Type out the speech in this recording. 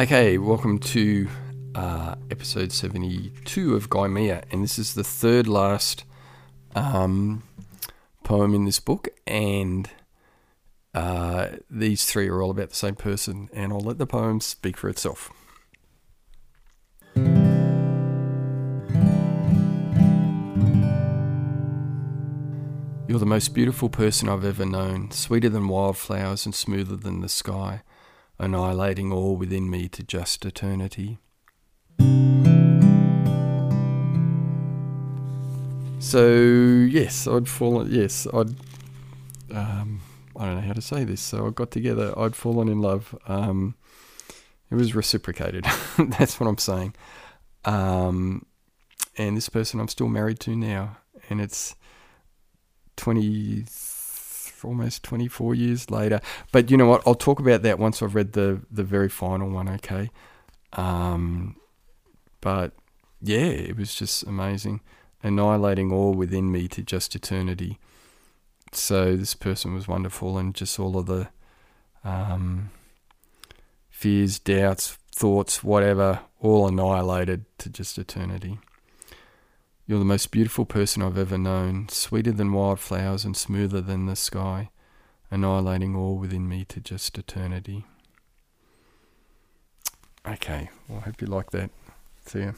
Okay, welcome to uh, episode 72 of Gaimea, and this is the third last um, poem in this book, and uh, these three are all about the same person, and I'll let the poem speak for itself. You're the most beautiful person I've ever known, sweeter than wildflowers and smoother than the sky, annihilating all within me to just eternity. So yes, I'd fallen. Yes, I'd. Um, I don't know how to say this. So I got together. I'd fallen in love. Um, it was reciprocated. That's what I'm saying. Um, and this person I'm still married to now, and it's 20 almost 24 years later. But you know what? I'll talk about that once i've read the the very final one okay? Um but yeah it was just amazing. Annihilating all within me to just eternity. So this person was wonderful and just all of the um fears doubts thoughts whatever all annihilated to just eternity you're the most beautiful person I've ever known, sweeter than wildflowers and smoother than the sky, annihilating all within me to just eternity. Okay, well, I hope you like that. See ya.